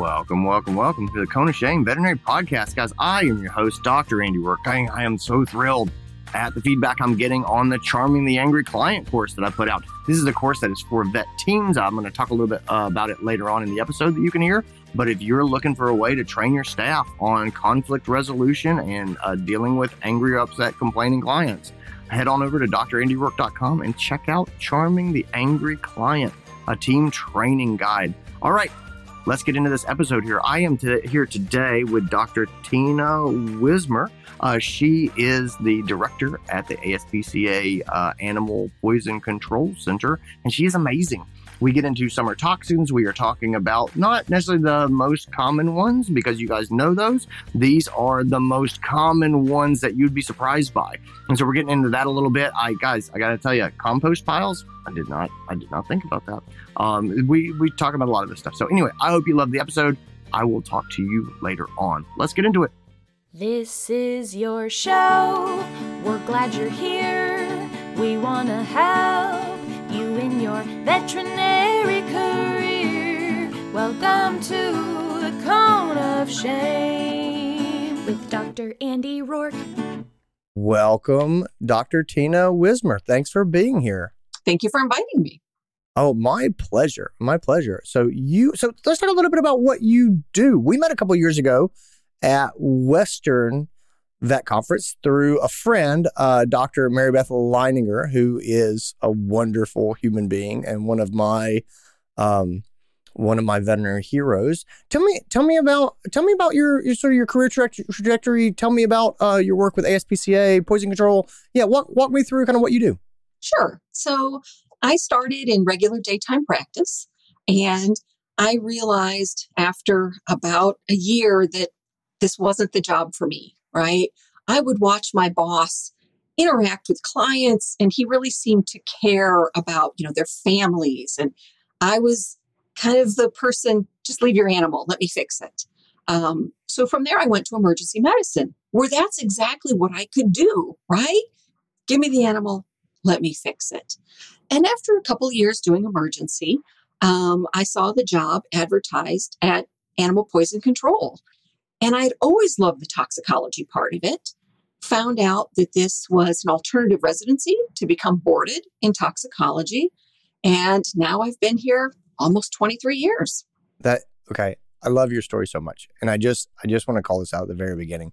Welcome, welcome, welcome to the Cone of Shame Veterinary Podcast, guys. I am your host, Dr. Andy Roark. I, am so thrilled at the feedback I'm getting on the Charming the Angry Client course that I put out. This is a course that is for vet teams. I'm going to talk a little bit uh, about it later on in the episode that you can hear. But if you're looking for a way to train your staff on conflict resolution and uh, dealing with angry, upset, complaining clients, head on over to drandyroark.com and check out Charming the Angry Client, a team training guide. All right, let's get into this episode here. I am to, here today with Dr. Tina Wismer. Uh, she is the director at the ASPCA uh, Animal Poison Control Center, and she is amazing. We get into summer toxins. We are talking about not necessarily the most common ones because you guys know those. These are the most common ones that you'd be surprised by. And so we're getting into that a little bit. I guys, I got to tell you, compost piles. I did not, I did not think about that. Um, we we talk about a lot of this stuff. So anyway, I hope you love the episode. I will talk to you later on. Let's get into it. This is your show. We're glad you're here. We want to help your veterinary career. Welcome to the Cone of Shame with Dr. Andy Roark. Welcome, Dr. Tina Wismer. Thanks for being here. Thank you for inviting me. Oh, my pleasure. My pleasure. So you so let's talk a little bit about what you do. We met a couple years ago at Western Vet Conference through a friend, uh, Dr. Mary Beth Leininger, who is a wonderful human being and one of my um, one of my veterinary heroes. Tell me, tell me about, tell me about your, your sort of your career tra- trajectory. Tell me about uh, your work with ASPCA, poison control. Yeah, walk walk me through kind of what you do. Sure. So I started in regular daytime practice, and I realized after about a year that this wasn't the job for me. Right? I would watch my boss interact with clients and he really seemed to care about you know their families and i was kind of the person, just leave your animal, let me fix it. Um, so from there, I went to emergency medicine, where that's exactly what I could do, right? Give me the animal, let me fix it. And after a couple years doing emergency, um, I saw the job advertised at Animal Poison Control. And I'd always loved the toxicology part of it. Found out that this was an alternative residency to become boarded in toxicology. And now I've been here almost 23 years. That okay. I love your story so much. And I just I just want to call this out at the very beginning.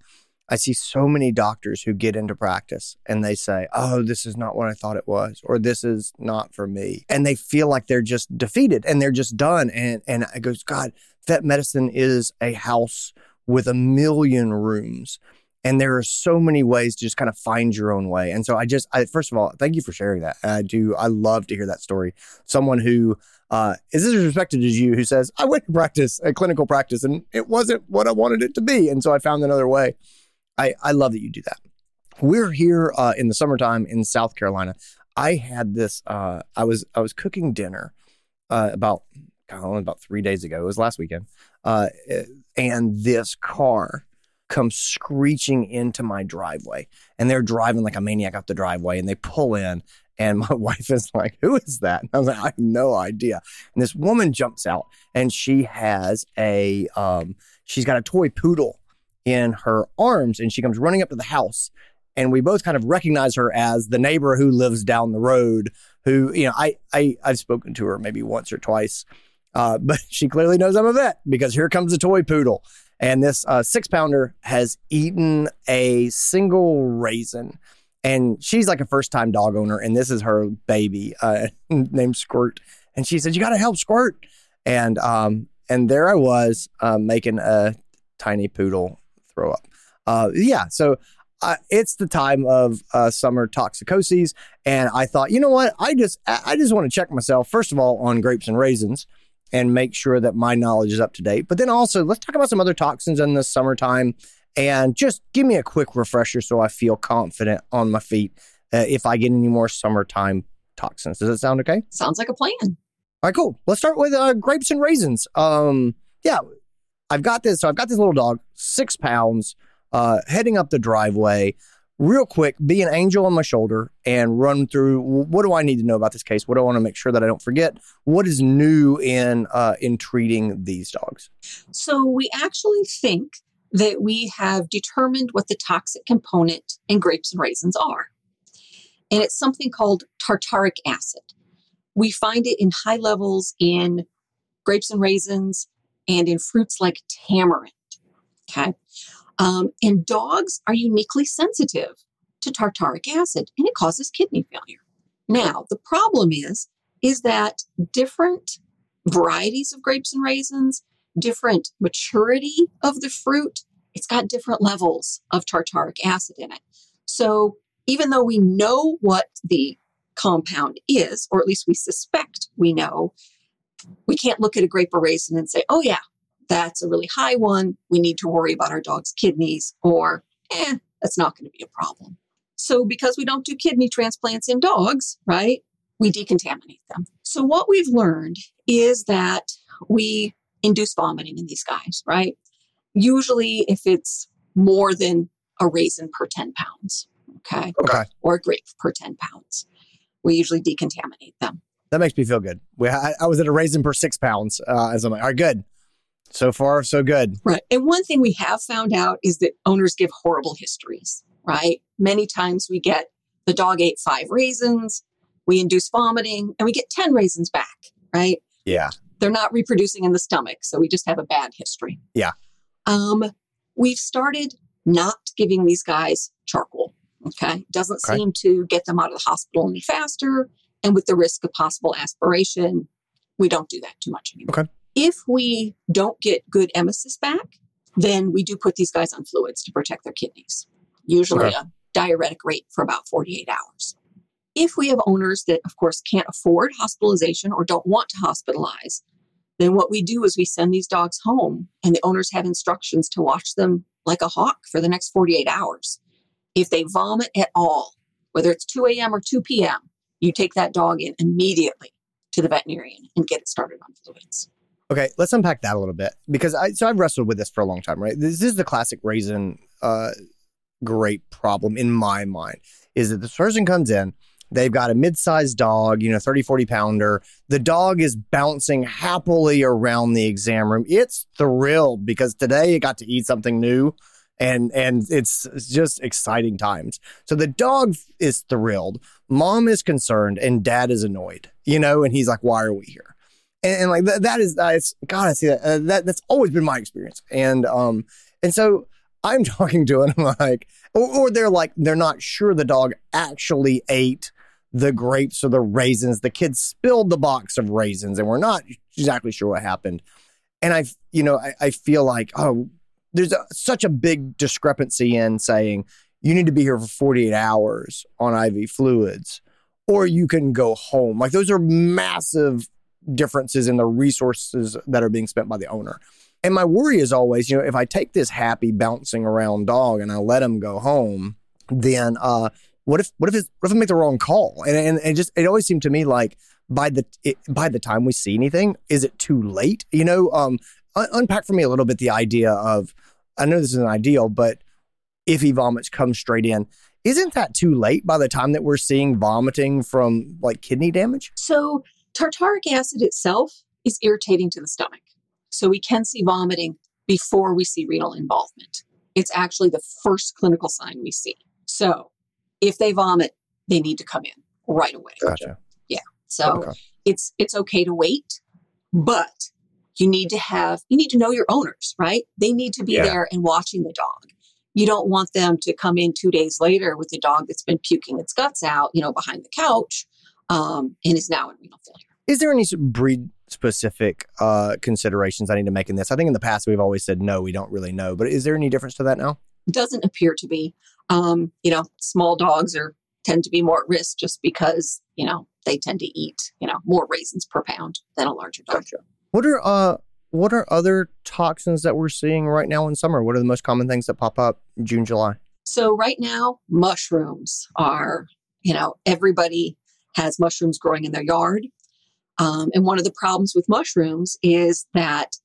I see so many doctors who get into practice and they say, "Oh, this is not what I thought it was," or "This is not for me," and they feel like they're just defeated and they're just done. And and I goes, God, vet medicine is a house with a million rooms, and there are so many ways to just kind of find your own way. And so I just, I first of all, thank you for sharing that. I do, I love to hear that story. Someone who uh, is as respected as you who says, I went to practice a clinical practice and it wasn't what I wanted it to be. And so I found another way. I, I love that you do that. We're here uh, in the summertime in South Carolina. I had this, uh, I was, I was cooking dinner uh, about, God, about three days ago. It was last weekend. Uh, and this car comes screeching into my driveway and they're driving like a maniac up the driveway and they pull in and my wife is like, Who is that? And I was like, I have no idea. And this woman jumps out and she has a, um, she's got a toy poodle in her arms and she comes running up to the house. And we both kind of recognize her as the neighbor who lives down the road who, you know, I, I, I've spoken to her maybe once or twice. Uh, but she clearly knows I'm a vet because here comes the toy poodle. And this uh, six pounder has eaten a single raisin and she's like a first time dog owner, and this is her baby uh, named Squirt. And she said, "You got to help Squirt." And um, and there I was uh, making a tiny poodle throw up. Uh, yeah, so uh, it's the time of uh, summer toxicoses, and I thought, you know what? I just I just want to check myself first of all on grapes and raisins, and make sure that my knowledge is up to date. But then also let's talk about some other toxins in the summertime and just give me a quick refresher so I feel confident on my feet uh, if I get any more summertime toxins. Does that sound okay? Sounds like a plan. All right, cool. Let's start with uh, grapes and raisins. Um, yeah, I've got this. So I've got this little dog, six pounds, uh, heading up the driveway. Real quick, be an angel on my shoulder and run through what do I need to know about this case? What do I want to make sure that I don't forget? What is new in uh, in treating these dogs? So we actually think that we have determined what the toxic component in grapes and raisins are. And it's something called tartaric acid. We find it in high levels in grapes and raisins and in fruits like tamarind. Okay. Um, and dogs are uniquely sensitive to tartaric acid and it causes kidney failure. Now, the problem is, is that different varieties of grapes and raisins, different maturity of the fruit, it's got different levels of tartaric acid in it. So even though we know what the compound is, or at least we suspect we know, we can't look at a grape or raisin and say, oh, yeah, that's a really high one. We need to worry about our dog's kidneys, or eh, that's not going to be a problem. So, because we don't do kidney transplants in dogs, right, we decontaminate them. So, what we've learned is that we induce vomiting in these guys, right? Usually, if it's more than a raisin per 10 pounds, okay, Okay. or a grape per 10 pounds, we usually decontaminate them. That makes me feel good. We, I, I was at a raisin per six pounds. Uh, as I'm like, all right, good. So far, so good. Right. And one thing we have found out is that owners give horrible histories, right? Many times we get the dog ate five raisins, we induce vomiting, and we get 10 raisins back, right? Yeah. They're not reproducing in the stomach, so we just have a bad history. Yeah. Um, we've started not giving these guys charcoal. Okay. Doesn't Okay. seem to get them out of the hospital any faster. And with the risk of possible aspiration, we don't do that too much anymore. Okay. If we don't get good emesis back, then we do put these guys on fluids to protect their kidneys, usually Okay. a diuretic rate for about 48 hours. If we have owners that, of course, can't afford hospitalization or don't want to hospitalize, then what we do is we send these dogs home and the owners have instructions to watch them like a hawk for the next 48 hours. If they vomit at all, whether it's 2 a.m. or 2 p.m., you take that dog in immediately to the veterinarian and get it started on fluids. Okay, let's unpack that a little bit because I so I've wrestled with this for a long time, right? This is the classic raisin uh great problem in my mind is that this person comes in, they've got a mid-sized dog, you know, 30, 40 pounder. The dog is bouncing happily around the exam room. It's thrilled because today it got to eat something new and and it's, it's just exciting times. So the dog is thrilled, mom is concerned, and dad is annoyed, you know, and he's like, why are we here? And, and like that, that is uh, it's God, I see that. Uh, that that's always been my experience, and um, and so I'm talking to it. I'm like, or, or they're like, they're not sure the dog actually ate the grapes or the raisins. The kid spilled the box of raisins, and we're not exactly sure what happened. And I, you know, I, I feel like, oh, there's a, such a big discrepancy in saying you need to be here for 48 hours on IV fluids, or you can go home. Like those are massive differences in the resources that are being spent by the owner. And my worry is always, you know, if I take this happy bouncing around dog and I let him go home, then uh, what if what if it's, what if I make the wrong call? And and it just it always seemed to me like by the it, by the time we see anything, is it too late? You know, um, un- unpack for me a little bit the idea of I know this isn't ideal, but if he vomits, comes straight in. Isn't that too late by the time that we're seeing vomiting from like kidney damage? So, tartaric acid itself is irritating to the stomach. So, we can see vomiting before we see renal involvement. It's actually the first clinical sign we see. So, if they vomit, they need to come in right away. Gotcha. Yeah. So, Okay. it's it's okay to wait, but you need to have you need to know your owners, right? They need to be Yeah. there and watching the dog. You don't want them to come in two days later with a dog that's been puking its guts out, you know, behind the couch, um, and is now in renal failure. Is there any breed specific uh, considerations I need to make in this? I think in the past we've always said no, we don't really know. But is there any difference to that now? Doesn't appear to be. Um, you know, small dogs are tend to be more at risk just because you know they tend to eat you know more raisins per pound than a larger dog. What are uh what are other toxins that we're seeing right now in summer? What are the most common things that pop up in June, July? So right now, mushrooms are, you know, everybody has mushrooms growing in their yard. Um, and one of the problems with mushrooms is that,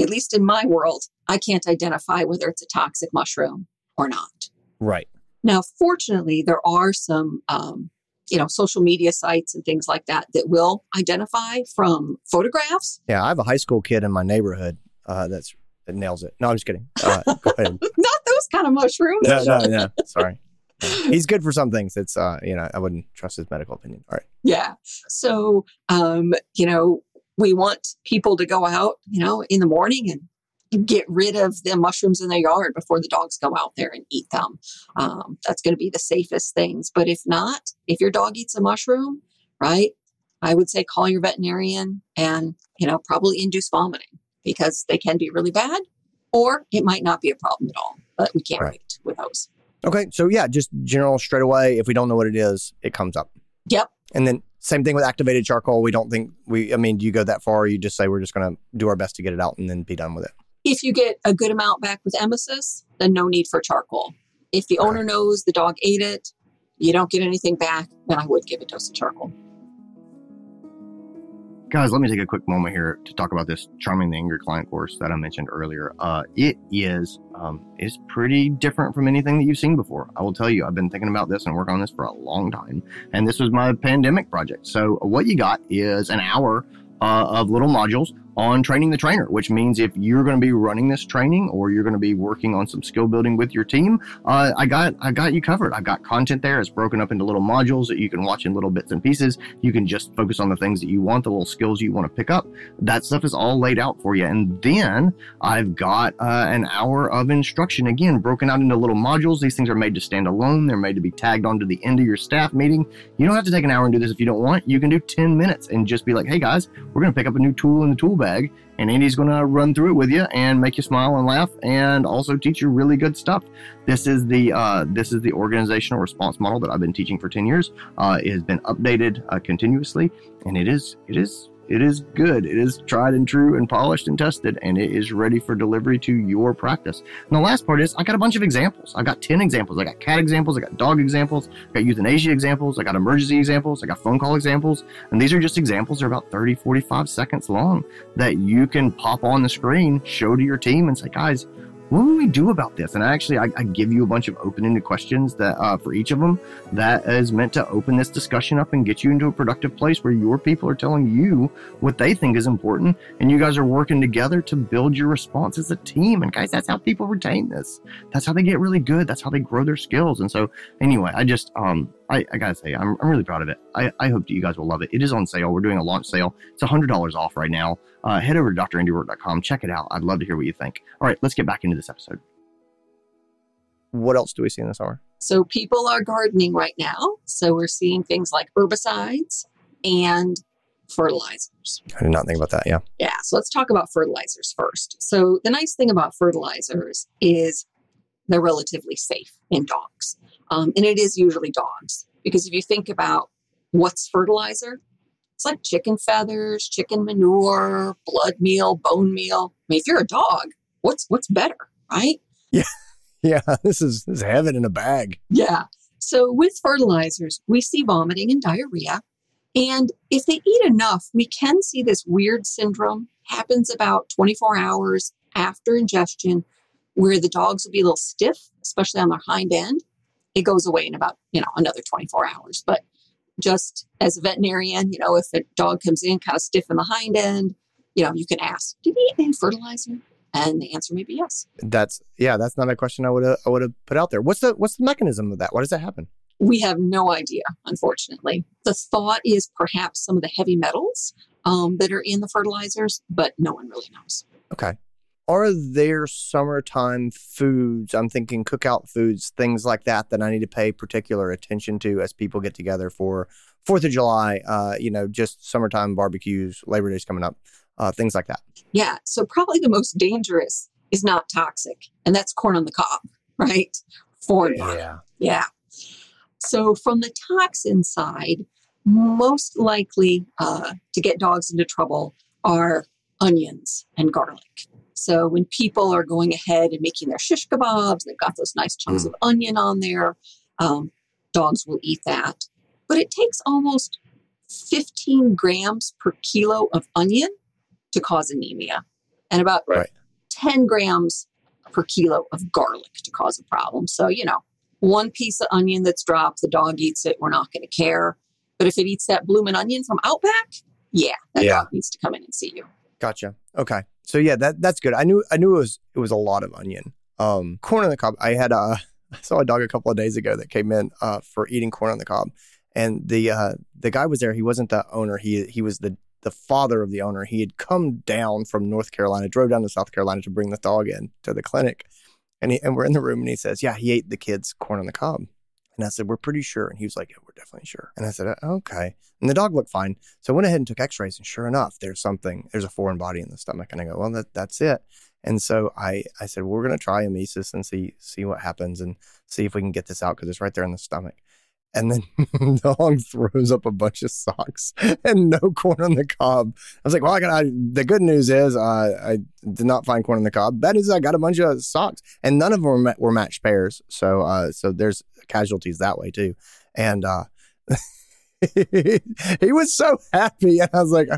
at least in my world, I can't identify whether it's a toxic mushroom or not. Right. Now, fortunately, there are some, um, you know, social media sites and things like that that will identify from photographs. Yeah, I have a high school kid in my neighborhood uh, that's that nails it. No, I'm just kidding. Uh, go ahead. Not those kind of mushrooms. No, no, no. Sorry. He's good for some things. It's uh, you know, I wouldn't trust his medical opinion. All right. Yeah. So, um, you know, we want people to go out, you know, in the morning and get rid of the mushrooms in their yard before the dogs go out there and eat them. Um, that's going to be the safest things. But if not, if your dog eats a mushroom, right, I would say call your veterinarian and, you know, probably induce vomiting because they can be really bad or it might not be a problem at all. But we can't Right. wait with those. Okay. So yeah, just general straight away. If we don't know what it is, it comes up. Yep. And then same thing with activated charcoal. We don't think we. I mean, do you go that far? Or you just say we're just going to do our best to get it out and then be done with it. If you get a good amount back with emesis, then no need for charcoal. If the owner knows the dog ate it, you don't get anything back, then I would give a dose of charcoal. Guys, let me take a quick moment here to talk about this Charming the Angry Client course that I mentioned earlier. Uh, it is um, is pretty different from anything that you've seen before. I will tell you, I've been thinking about this and working on this for a long time, and this was my pandemic project. So what you got is an hour uh, of little modules on training the trainer, which means if you're going to be running this training or you're going to be working on some skill building with your team, uh, I got I got you covered. I've got content there. It's broken up into little modules that you can watch in little bits and pieces. You can just focus on the things that you want, the little skills you want to pick up. That stuff is all laid out for you. And then I've got uh, an hour of instruction again, broken out into little modules. These things are made to stand alone. They're made to be tagged onto the end of your staff meeting. You don't have to take an hour and do this if you don't want. You can do 10 minutes and just be like, hey guys, we're going to pick up a new tool in the tool bag. And Andy's going to run through it with you and make you smile and laugh, and also teach you really good stuff. This is the uh, this is the organizational response model that I've been teaching for ten years. Uh, it has been updated uh, continuously, and it is it is it is good. It is tried and true and polished and tested, and it is ready for delivery to your practice. And the last part is I got a bunch of examples. I got 10 examples. I got cat examples. I got dog examples. I got euthanasia examples. I got emergency examples. I got phone call examples. And these are just examples. They're about 30, 45 seconds long that you can pop on the screen, show to your team, and say, guys, what would we do about this? And I actually, I, I give you a bunch of open-ended questions that uh, for each of them that is meant to open this discussion up and get you into a productive place where your people are telling you what they think is important, and you guys are working together to build your response as a team. And guys, that's how people retain this. That's how they get really good. That's how they grow their skills. And so, anyway, I just um, I, I gotta say, I'm, I'm really proud of it. I, I hope that you guys will love it. It is on sale. We're doing a launch sale. It's $100 off right now. Uh, head over to drandyroark.com. Check it out. I'd love to hear what you think. All right, let's get back into this episode. What else do we see in the summer? So people are gardening right now. So we're seeing things like herbicides and fertilizers. I did not think about that. Yeah. Yeah, so let's talk about fertilizers first. So the nice thing about fertilizers is they're relatively safe in dogs. Um, and it is usually dogs because if you think about what's fertilizer, it's like chicken feathers, chicken manure, blood meal, bone meal. I mean, if you're a dog, what's what's better, right? Yeah, this is this is heaven in a bag. Yeah. So with fertilizers, we see vomiting and diarrhea. And if they eat enough, we can see this weird syndrome happens about 24 hours after ingestion where the dogs will be a little stiff, especially on their hind end. It goes away in about, you know, another 24 hours. But just as a veterinarian, you know, if a dog comes in kind of stiff in the hind end, you know, you can ask, did he eat any fertilizer? And the answer may be yes. That's yeah, that's not a question I would have I would have put out there. What's the what's the mechanism of that? Why does that happen? We have no idea, unfortunately. The thought is perhaps some of the heavy metals um, that are in the fertilizers, but no one really knows. Okay. Are there summertime foods? I'm thinking cookout foods, things like that, that I need to pay particular attention to as people get together for Fourth of July. Uh, you know, just summertime barbecues, Labor Day's coming up, uh, things like that. Yeah, so probably the most dangerous is not toxic, and that's corn on the cob, right? For Yeah. Yeah. So, from the toxin side, most likely uh, to get dogs into trouble are onions and garlic. So, when people are going ahead and making their shish kebabs, they've got those nice chunks of onion on there, um, dogs will eat that. But it takes almost 15 grams per kilo of onion to cause anemia, and about Right. 10 grams per kilo of garlic to cause a problem. So, you know, one piece of onion that's dropped, the dog eats it, we're not going to care. But if it eats that blooming onion from Outback, yeah, that Yeah. dog needs to come in and see you. Gotcha. Okay. So yeah, that that's good. I knew I knew it was it was a lot of onion. Um, corn on the cob. I had a I saw a dog a couple of days ago that came in uh, for eating corn on the cob, and the uh, the guy was there. He wasn't the owner. He he was the the father of the owner. He had come down from North Carolina, drove down to South Carolina to bring the dog in to the clinic, and he, and we're in the room, and he says, "Yeah, he ate the kids' corn on the cob." And I said, "We're pretty sure." And he was like, "Yeah, we're definitely sure." And I said, "Uh, "Okay." And the dog looked fine. So I went ahead and took X-rays, and sure enough, there's something. There's a foreign body in the stomach. And I go, "Well, that that's it." And so I I said, well, "We're going to try emesis and see see what happens and see if we can get this out because it's right there in the stomach." And then the dog throws up a bunch of socks and no corn on the cob. I was like, "Well, I got the good news is uh, I did not find corn on the cob. Bad news I got a bunch of socks, and none of them were, were matched pairs. So uh, so there's casualties that way too. And uh, he was so happy, and I was like,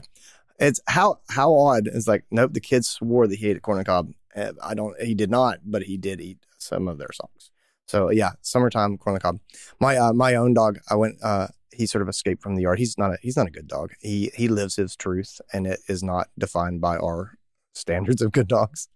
"It's how how odd." It's like, nope. The kid swore that he ate a corn on the cob. Uh, I don't. He did not, but he did eat some of their socks. So yeah, summertime corn on the cob. My uh, my own dog. I went. Uh, he sort of escaped from the yard. He's not a he's not a good dog. He he lives his truth, and it is not defined by our standards of good dogs.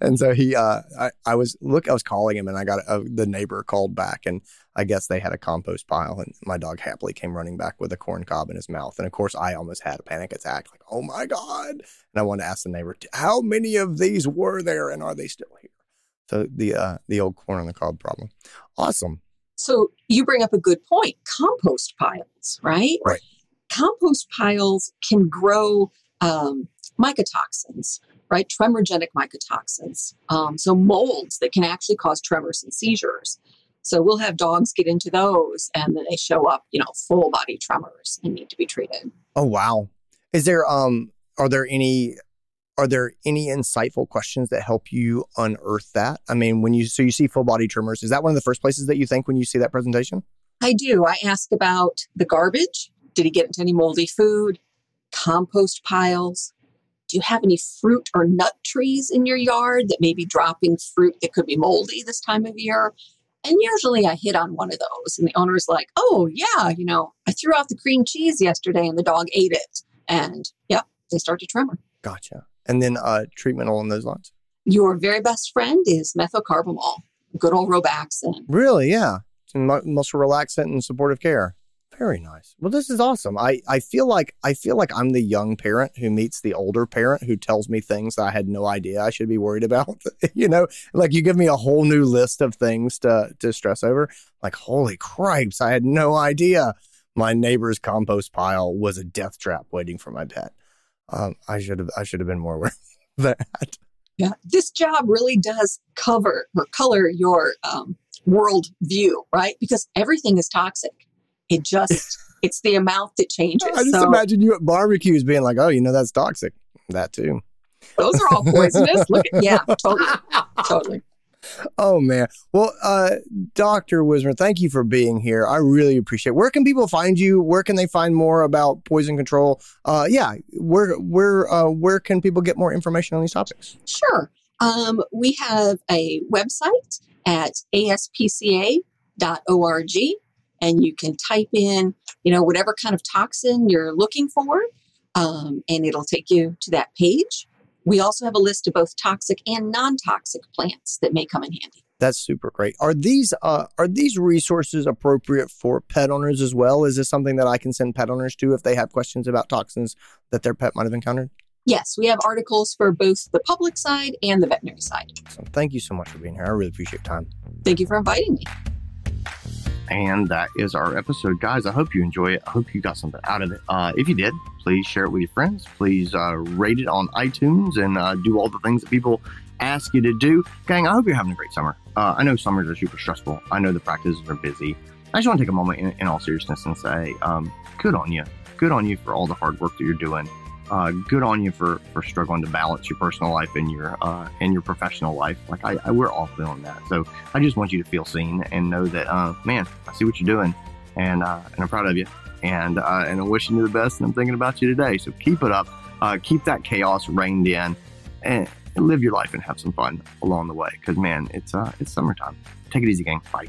And so he, uh, I, I was look, I was calling him, and I got a, the neighbor called back, and I guess they had a compost pile, and my dog happily came running back with a corn cob in his mouth. And of course, I almost had a panic attack, like, oh my god! And I wanted to ask the neighbor, how many of these were there, and are they still here? So the uh, the old corn on the cob problem. Awesome. So you bring up a good point compost piles, right? Right. Compost piles can grow um, mycotoxins, right? Tremorgenic mycotoxins. Um, so molds that can actually cause tremors and seizures. So we'll have dogs get into those and then they show up, you know, full body tremors and need to be treated. Oh wow. Is there um are there any are there any insightful questions that help you unearth that? I mean, when you so you see full body tremors, is that one of the first places that you think when you see that presentation? I do. I ask about the garbage. Did he get into any moldy food? Compost piles. Do you have any fruit or nut trees in your yard that may be dropping fruit that could be moldy this time of year? And usually I hit on one of those, and the owner's like, oh, yeah, you know, I threw out the cream cheese yesterday and the dog ate it. And yep, they start to tremor. Gotcha. And then uh treatment along those lines. Your very best friend is methocarbamol, good old Robaxin. Really? Yeah. Mu- muscle relaxant and supportive care. Very nice. Well, this is awesome. I, I feel like I feel like I'm the young parent who meets the older parent who tells me things that I had no idea I should be worried about. you know, like you give me a whole new list of things to to stress over. Like, holy cripes, I had no idea my neighbor's compost pile was a death trap waiting for my pet. Um, I should have I should have been more aware of that. Yeah, this job really does cover or color your um, world view, right? Because everything is toxic. It just, it's the amount that changes. I just so imagine you at barbecues being like, "Oh, you know that's toxic." That too. those are all poisonous. Look at, yeah, totally, totally. Oh man. Well, uh, Dr. Wismer, thank you for being here. I really appreciate it. Where can people find you? Where can they find more about poison control? Uh, yeah, where where uh, where can people get more information on these topics? Sure. Um, we have a website at aspca.org, and you can type in, you know, whatever kind of toxin you're looking for, um, and it'll take you to that page. We also have a list of both toxic and non-toxic plants that may come in handy. That's super great. Are these uh, are these resources appropriate for pet owners as well? Is this something that I can send pet owners to if they have questions about toxins that their pet might have encountered? Yes, we have articles for both the public side and the veterinary side. So thank you so much for being here. I really appreciate your time. Thank you for inviting me. And that is our episode, guys. I hope you enjoy it. I hope you got something out of it. Uh, if you did, please share it with your friends. Please uh, rate it on iTunes and uh, do all the things that people ask you to do. Gang, I hope you're having a great summer. Uh, I know summers are super stressful. I know the practices are busy. I just want to take a moment in, in all seriousness and say, um, good on you. Good on you for all the hard work that you're doing. Uh, good on you for, for struggling to balance your personal life and your uh, and your professional life. Like I, I, we're all feeling that. So I just want you to feel seen and know that, uh, man, I see what you're doing, and uh, and I'm proud of you, and uh, and I'm wishing you the best, and I'm thinking about you today. So keep it up, uh, keep that chaos reined in, and, live your life and have some fun along the way. Because man, it's uh, it's summertime. Take it easy, gang. Bye.